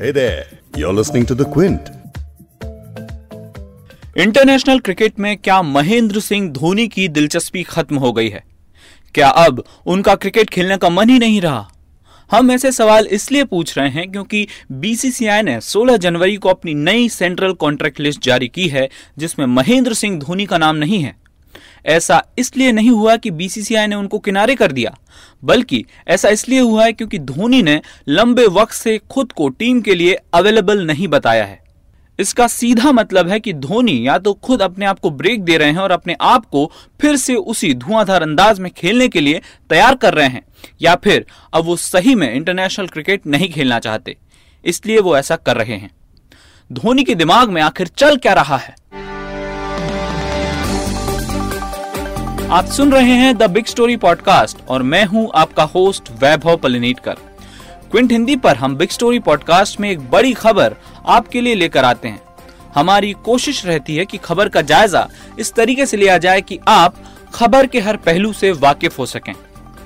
Hey there, you're listening to The Quint. International cricket में क्या महेंद्र सिंह धोनी की दिलचस्पी खत्म हो गई है? क्या अब उनका क्रिकेट खेलने का मन ही नहीं रहा? हम ऐसे सवाल इसलिए पूछ रहे हैं क्योंकि बीसीसीआई ने 16 जनवरी को अपनी नई सेंट्रल कॉन्ट्रैक्ट लिस्ट जारी की है जिसमें महेंद्र सिंह धोनी का नाम नहीं है। ऐसा इसलिए नहीं हुआ कि बीसीसीआई ने उनको किनारे कर दिया, बल्कि ऐसा इसलिए हुआ है क्योंकि धोनी ने लंबे वक्त से खुद को टीम के लिए अवेलेबल नहीं बताया है। इसका सीधा मतलब है कि धोनी या तो खुद अपने आप को ब्रेक दे रहे हैं और अपने आप को फिर से उसी धुआंधार अंदाज में खेलने के लिए तैयार कर रहे हैं, या फिर अब वो सही में इंटरनेशनल क्रिकेट नहीं खेलना चाहते, इसलिए वो ऐसा कर रहे हैं। धोनी के दिमाग में आखिर चल क्या रहा है? आप सुन रहे हैं द बिग स्टोरी पॉडकास्ट और मैं हूँ आपका होस्ट वैभव पलिनीटकर क्विंट हिंदी पर हम बिग स्टोरी पॉडकास्ट में एक बड़ी खबर आपके लिए लेकर आते हैं। हमारी कोशिश रहती है कि खबर का जायजा इस तरीके से लिया जाए कि आप खबर के हर पहलू से वाकिफ हो सकें।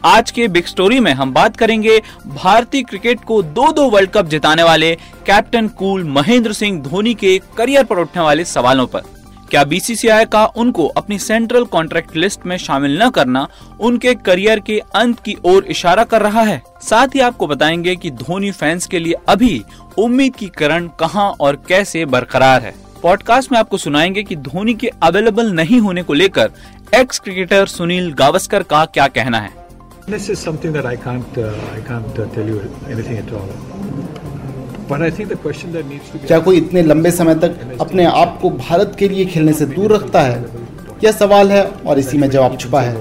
आज के बिग स्टोरी में हम बात करेंगे भारतीय क्रिकेट को दो दो वर्ल्ड कप जिताने वाले कैप्टन कूल महेंद्र सिंह धोनी के करियर पर उठने वाले सवालों पर। क्या बीसीसीआई का उनको अपनी सेंट्रल कॉन्ट्रैक्ट लिस्ट में शामिल न करना उनके करियर के अंत की ओर इशारा कर रहा है? साथ ही आपको बताएँगे कि धोनी फैंस के लिए अभी उम्मीद की करण कहाँ और कैसे बरकरार है। पॉडकास्ट में आपको सुनाएँगे कि धोनी के अवेलेबल नहीं होने को लेकर एक्स क्रिकेटर सुनील गावस्कर का क्या कहना है. क्या कोई इतने लंबे समय तक अपने आप को भारत के लिए खेलने से दूर रखता है? यह सवाल है और इसी में जवाब छुपा है।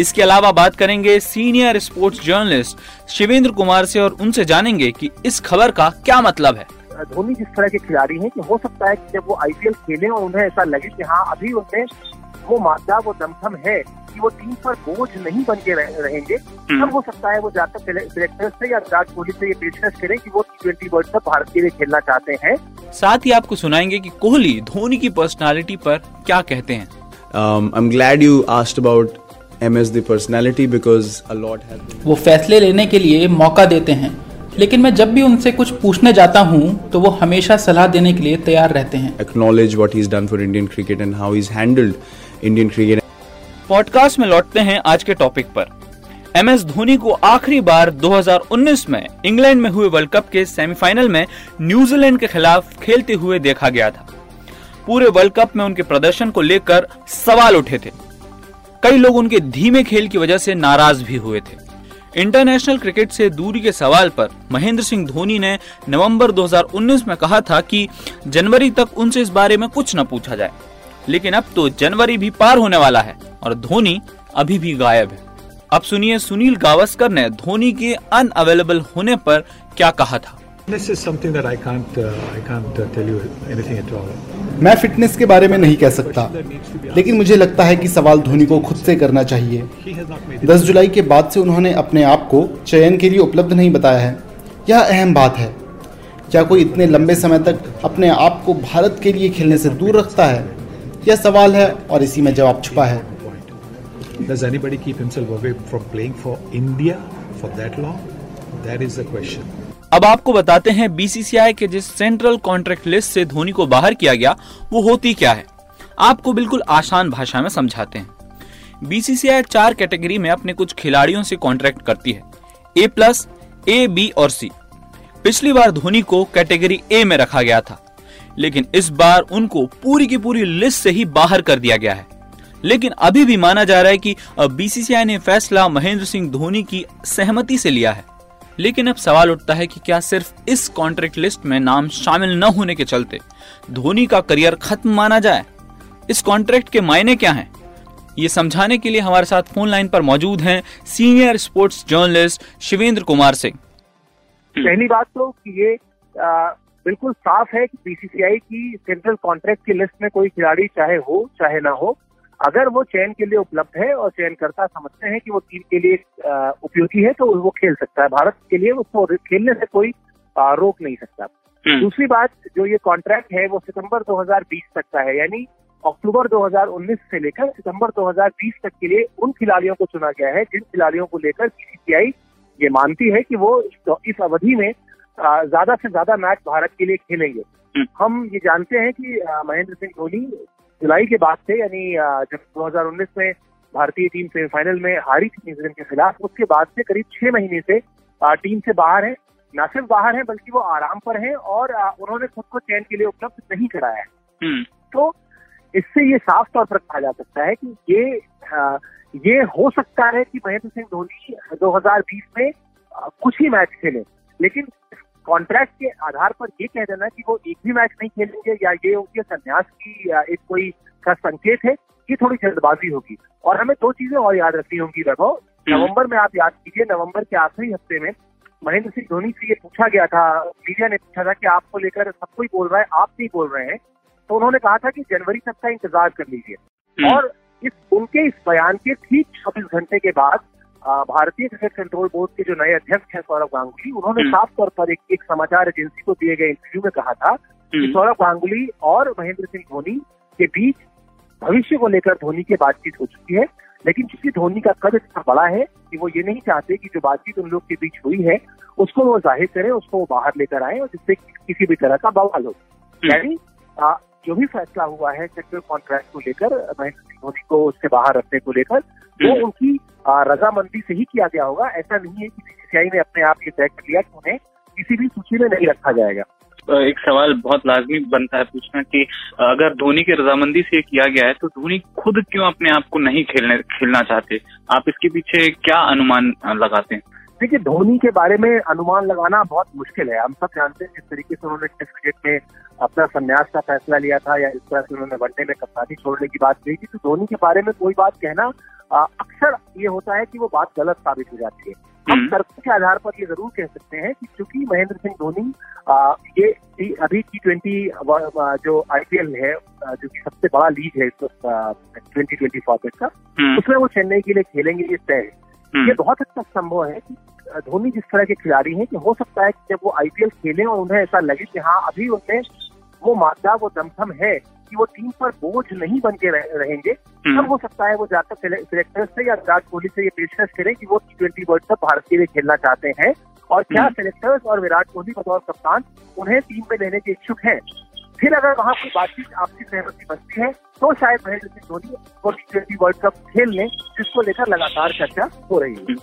इसके अलावा बात करेंगे senior sports journalist Shivendra Kumar से और उनसे जानेंगे कि इस खबर का क्या मतलब है। धोनी जिस तरह के खिलाड़ी हैं कि हो सकता है कि जब वो आईपीएल खेले और उन्हें ऐसा लगे कि हाँ अभी उन्हें वो मादा वो दमथम है कि वो टीम पर बोझ नहीं बन के रहेंगे। हम्म। तब हो सकता है वो जाकर सिलेक्टर से या विराट कोहली से ये पेशकश करें कि वो T twenty world cup Bharat के लिए खेलना चाहते हैं। साथ ही आपको सुनाएँगे कि कोहली धोनी की पर्सनालिटी पर क्या कहते हैं। I'm glad you asked about MS the personality because a lot has वो फैसले लेने के लिए मौका देते हैं लेकिन मैं जब भी उनसे कुछ पूछने जाता हूँ तो वो हमेशा सलाह देने के लिए तैयार रहते हैं। Acknowledge what he is done for Indian cricket and how is handled Indian cricket podcast में लौटते हैं आज के टॉपिक पर। एम एस धोनी को आखिरी बार 2019 में इंग्लैंड में हुए वर्ल्ड कप के सेमीफाइनल में न्यूजीलैंड के खिलाफ खेलते हुए देखा गया था। पूरे वर्ल्ड कप में उनके प्रदर्शन को लेकर सवाल उठे थे। कई लोग उनके धीमे खेल की वजह से नाराज़ भी हुए थे। इंटरनेशनल क्रिकेट से दूरी के सवाल पर महेंद्र सिंह धोनी ने नवंबर 2019 में कहा था कि जनवरी तक उनसे इस बारे में कुछ न पूछा जाए। लेकिन अब तो जनवरी भी पार होने वाला है और धोनी अभी भी गायब है। अब सुनिए सुनील गावस्कर ने धोनी के अनअवेलेबल होने पर क्या कहा था। This is something that I can't, uh, I can't uh, tell you anything at all. मैं फिटनेस के बारे में नहीं कह सकता लेकिन मुझे लगता है कि सवाल धोनी को खुद से करना चाहिए। 10 जुलाई के बाद से उन्होंने अपने आप को चयन के लिए उपलब्ध नहीं बताया है। यह अहम बात है। क्या कोई इतने लंबे समय तक अपने आप को भारत के लिए खेलने से दूर रखता है? यह सवाल है और इसी में जवाब छुपा है। Does anybody keep himself away from playing for India for that long? That is the question. अब आपको बताते हैं बीसीसीआई के जिस सेंट्रल कॉन्ट्रैक्ट लिस्ट से धोनी को बाहर किया गया वो होती क्या है? आपको बिल्कुल आसान भाषा में समझाते हैं। बीसीसीआई चार कैटेगरी में अपने कुछ खिलाड़ियों से कॉन्ट्रैक्ट करती है। ए प्लस ए बी और सी पिछली बार धोनी को कैटेगरी ए में रखा गया था। लेकिन इस बार उनको पूरी की पूरी लिस्ट से ही बाहर कर दिया गया है। लेकिन अभी भी माना जा रहा है कि बीसीसीआई ने फैसला महेंद्र सिंह धोनी की सहमति से लिया है। लेकिन अब सवाल उठता है कि क्या सिर्फ़ इस कॉन्ट्रैक्ट लिस्ट में नाम शामिल न होने के चलते धोनी का करियर खत्म माना जाए? इस कॉन्ट्रैक्ट के मायने क्या हैं? ये समझाने के लिए हमारे साथ फ़ोन लाइन पर मौजूद हैं senior sports journalist Shivendra Kumar Singh. पहली बात तो ये बिल्कुल साफ़ है कि बीसीसीआई की सेंट्रल कॉन्ट्रैक्ट की लिस्ट में कोई खिलाड़ी चाहे हो चाहे ना हो अगर वो चयन के लिए उपलब्ध है और चयनकर्ता समझते हैं कि वो टीम के लिए उपयोगी है तो वो खेल सकता है भारत के लिए उसको खेलने से कोई रोक नहीं सकता हम्म। दूसरी बात जो ये कॉन्ट्रैक्ट है वो सितंबर 2020 तक का है यानी अक्टूबर 2019 से लेकर सितंबर 2020 तक के लिए उन खिलाड़ियों को चुना गया है जिन खिलाड़ियों को लेकर बीसीसीआई ये मानती है कि वो इस अवधि में ज़्यादा से ज़्यादा मैच भारत के लिए खेलेंगे हम्म। हम ये जानते हैं कि महेंद्र सिंह धोनी जुलाई के बाद से यानी जब 2019 में भारतीय टीम सेमीफाइनल में हारी थी न्यूजीलैंड के खिलाफ उसके बाद से करीब छह महीने से टीम से बाहर है न सिर्फ़ बाहर है बल्कि वो आराम पर है और उन्होंने खुद को चयन के लिए उपलब्ध नहीं कराया है हम्म। तो इससे ये साफ़ तौर पर कहा जा सकता है कि ये ये हो सकता है कि महेंद्र सिंह धोनी 2020 में कुछ ही मैच खेले लेकिन कॉन्ट्रैक्ट के आधार पर ये कह देना कि वो एक भी मैच नहीं खेलेंगे या ये उनके संन्यास की एक कोई का संकेत है ये थोड़ी जल्दबाजी होगी और हमें दो चीज़ें और याद रखनी होंगी वैभव हम्म। नवंबर में आप याद कीजिए नवंबर के आखिरी हफ़्ते में महेंद्र सिंह धोनी से ये पूछा गया था मीडिया ने पूछा था कि आपको लेकर सब कोई बोल रहा है आप नहीं बोल रहे हैं तो उन्होंने कहा था कि जनवरी तक का इंतज़ार कर लीजिए हम्म। और इस उनके इस बयान के ठीक चौबीस घंटे के बाद भारतीय क्रिकेट कंट्रोल बोर्ड के जो नए अध्यक्ष हैं सौरभ गांगुली उन्होंने हम्म। साफ़ तौर पर एक, एक समाचार एजेंसी को दिए गए इंटरव्यू में कहा था कि हम्म। सौरभ गांगुली और महेंद्र सिंह धोनी के बीच भविष्य को लेकर धोनी की बातचीत हो चुकी है लेकिन चूँकि धोनी का कद इतना बड़ा है कि वो ये नहीं चाहते कि जो बातचीत उन लोग के बीच हुई है उसको वो ज़ाहिर करें उसको वो बाहर लेकर आए और जिससे किसी भी तरह का बवाल हो यानी जो भी फैसला हुआ है सेक्टर कॉन्ट्रैक्ट को लेकर महेंद्र सिंह धोनी को उससे बाहर रखने को लेकर वो हम्म। उनकी रजामंदी से ही किया गया होगा। ऐसा नहीं है कि बीसीसीआई ने अपने आप ये तय कर लिया कि उन्हें किसी भी सूची में नहीं रखा जाएगा। एक सवाल बहुत लाजमी बनता है पूछना कि अगर धोनी की रजामंदी से किया गया है तो धोनी खुद क्यों अपने आप को नहीं खेलने खेलना चाहते? आप इसके पीछे क्या अनुमान लगाते हैं? देखिए धोनी के बारे में अनुमान लगाना बहुत मुश्किल है। हम सब जानते हैं जिस तरीके से उन्होंने टेस्ट क्रिकेट में अपना संन्यास का फैसला लिया था या इस तरह से उन्होंने वनडे में कप्तानी छोड़ने की बात कही थी। तो धोनी के बारे में कोई बात कहना अक्सर ये होता है कि वो बात गलत साबित हो जाती है हम हम्म। तर्क के आधार पर ये ज़रूर कह सकते हैं कि चूँकि महेंद्र सिंह धोनी ये अभी टी ट्वेंटी जो आईपीएल है जो कि सबसे बड़ा लीग है ट्वेंटी ट्वेंटी फॉर्मेट का हम्म। उसमें वो चेन्नई के लिए खेलेंगे ये तय हम्म। ये बहुत हद तक संभव है कि धोनी जिस तरह के खिलाड़ी हैं कि हो सकता है कि जब वो आईपीएल खेलें और उन्हें ऐसा लगे कि हाँ अभी उनमें वो मादा वो दमखम है कि वो टीम पर बोझ नहीं बन के रहेंगे। हम्म। तब हो सकता है वो जाकर सिलेक्टर्स से या विराट कोहली से ये पेशकश करें कि वो T twenty world cup Bharat के लिए खेलना चाहते हैं। और क्या सिलेक्टर्स हम्म। और विराट कोहली बतौर कप्तान उन्हें टीम में लेने के इच्छुक हैं? फिर अगर वहाँ कोई बातचीत आपसी सहमति बनती है तो शायद महेंद्र सिंह धोनी वो टी ट्वेंटी वर्ल्ड कप खेल लें जिसको लेकर लगातार चर्चा हो रही है।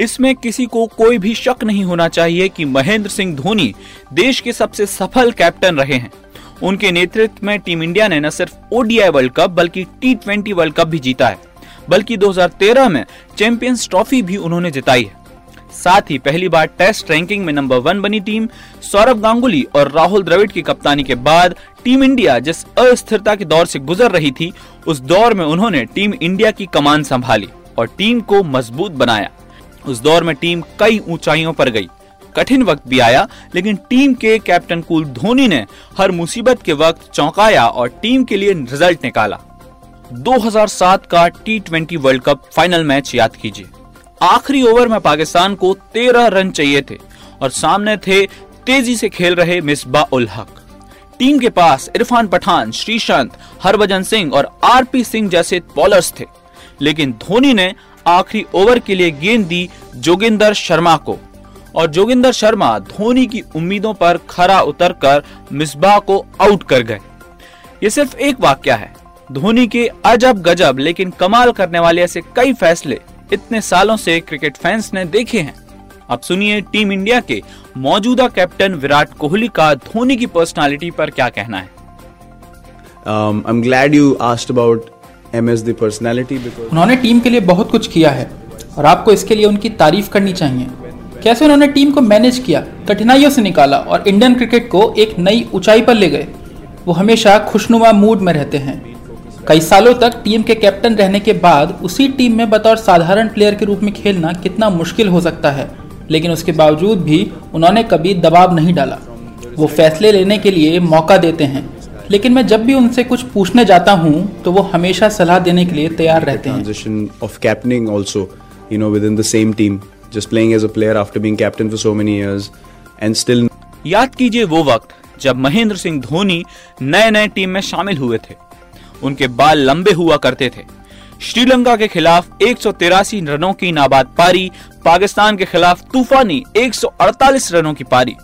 इसमें किसी को कोई भी शक नहीं होना चाहिए कि महेंद्र सिंह धोनी देश के सबसे सफल कैप्टन रहे हैं। उनके नेतृत्व में टीम इंडिया ने न सिर्फ़ ओडीआई वर्ल्ड कप बल्कि टी ट्वेंटी वर्ल्ड कप भी जीता है। बल्कि 2013 में चैंपियंस ट्रॉफी भी उन्होंने जिताई है। साथ ही पहली बार टेस्ट रैंकिंग में नंबर वन बनी टीम सौरभ गांगुली और राहुल द्रविड़ की कप्तानी के बाद टीम इंडिया जिस अस्थिरता के दौर से गुजर रही थी, उस दौर में उन्होंने टीम इंडिया की कमान संभाली और टीम को मज़बूत बनाया। उस दौर में टीम कई ऊंचाइयों पर गई। कठिन वक्त भी आया, लेकिन टीम के कैप्टन कुल धोनी ने हर मुसीबत के वक्त चौंकाया और टीम के लिए रिज़ल्ट निकाला। 2007 का T twenty world cup final match याद कीजिए। आखिरी ओवर में पाकिस्तान को 13 रन चाहिए थे और सामने थे तेज़ी से खेल रहे मिसबा उल हक। टीम के पास इरफान पठान, श्रीशांत, हरभजन सिंह और आरपी सिंह जैसे बॉलर्स थे। लेकिन धोनी ने आखिरी ओवर के लिए गेंद दी जोगिंदर शर्मा को। और जोगिंदर शर्मा धोनी की उम्मीदों पर खरा उतरकर मिसबा को आउट कर गए। ये सिर्फ़ एक वाक्य है। धोनी के अजब गजब लेकिन कमाल करने वाले ऐसे कई फैसले इतने सालों से क्रिकेट फैंस ने देखे हैं। अब सुनिए टीम इंडिया के मौजूदा कैप्टन विराट कोहली का धोनी की पर्सनालिटी पर क्या कहना है। Um, I'm glad you asked about MS the personality because उन्होंने टीम के लिए बहुत कुछ किया है और आपको इसके लिए उनकी तारीफ़ करनी चाहिए। कैसे उन्होंने टीम को मैनेज किया, कठिनाइयों से निकाला और इंडियन क्रिकेट को एक नई ऊंचाई पर ले गए। वो हमेशा खुशनुमा मूड में रहते हैं। कई सालों तक टीम के कैप्टन रहने के बाद उसी टीम में बतौर साधारण प्लेयर के रूप में खेलना कितना मुश्किल हो सकता है, लेकिन उसके बावजूद भी उन्होंने कभी दबाव नहीं डाला। वो फैसले लेने के लिए मौका देते हैं, लेकिन मैं जब भी उनसे कुछ पूछने जाता हूँ तो वो हमेशा सलाह देने के लिए तैयार रहते हैं। Just playing as a player after being captain for so many years and still याद कीजिए वो वक्त जब महेंद्र सिंह धोनी नए नए टीम में शामिल हुए थे। उनके बाल लंबे हुआ करते थे। श्रीलंका के खिलाफ एक रनों की नाबाद पारी, पाकिस्तान के खिलाफ तूफानी 148 रनों की पारी।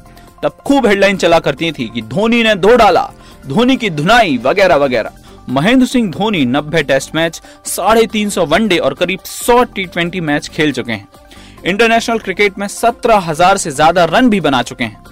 तब खूब हेडलाइन चला करती थी कि धोनी ने धो डाला, धोनी की धुनाई वगैरह वगैरह। महेंद्र सिंह धोनी 90 टेस्ट मैच, साढ़े तीन सौ वनडे और करीब 100 टी ट्वेंटी मैच खेल चुके हैं। इंटरनेशनल क्रिकेट में सत्रह हज़ार से ज़्यादा रन भी बना चुके हैं।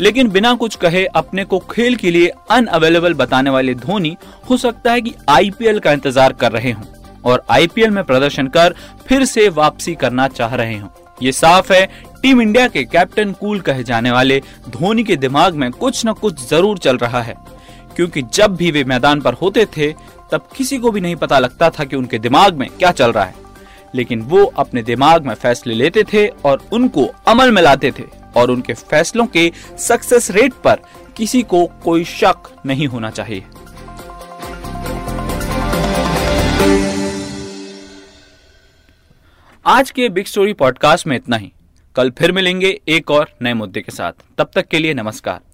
लेकिन बिना कुछ कहे अपने को खेल के लिए अनअवेलेबल बताने वाले धोनी, हो सकता है कि आईपीएल का इंतज़ार कर रहे हों और आईपीएल में प्रदर्शन कर फिर से वापसी करना चाह रहे हों। ये साफ़ है, टीम इंडिया के कैप्टन कूल कहे जाने वाले धोनी के दिमाग में कुछ न कुछ ज़रूर चल रहा है। क्योंकि जब भी वे मैदान पर होते थे, तब किसी को भी नहीं पता लगता था कि उनके दिमाग में क्या चल रहा है। लेकिन वो अपने दिमाग में फैसले लेते थे और उनको अमल में लाते थे और उनके फैसलों के सक्सेस रेट पर किसी को कोई शक नहीं होना चाहिए। आज के बिग स्टोरी पॉडकास्ट में इतना ही। कल फिर मिलेंगे एक और नए मुद्दे के साथ। तब तक के लिए नमस्कार।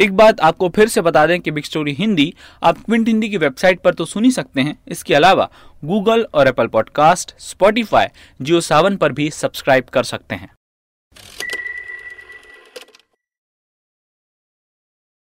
एक बात आपको फिर से बता दें कि बिग स्टोरी हिंदी आप क्विंट हिंदी की वेबसाइट पर तो सुन ही सकते हैं। इसके अलावा गूगल और Apple podcast Spotify Jio Saavn पर भी सब्सक्राइब कर सकते हैं।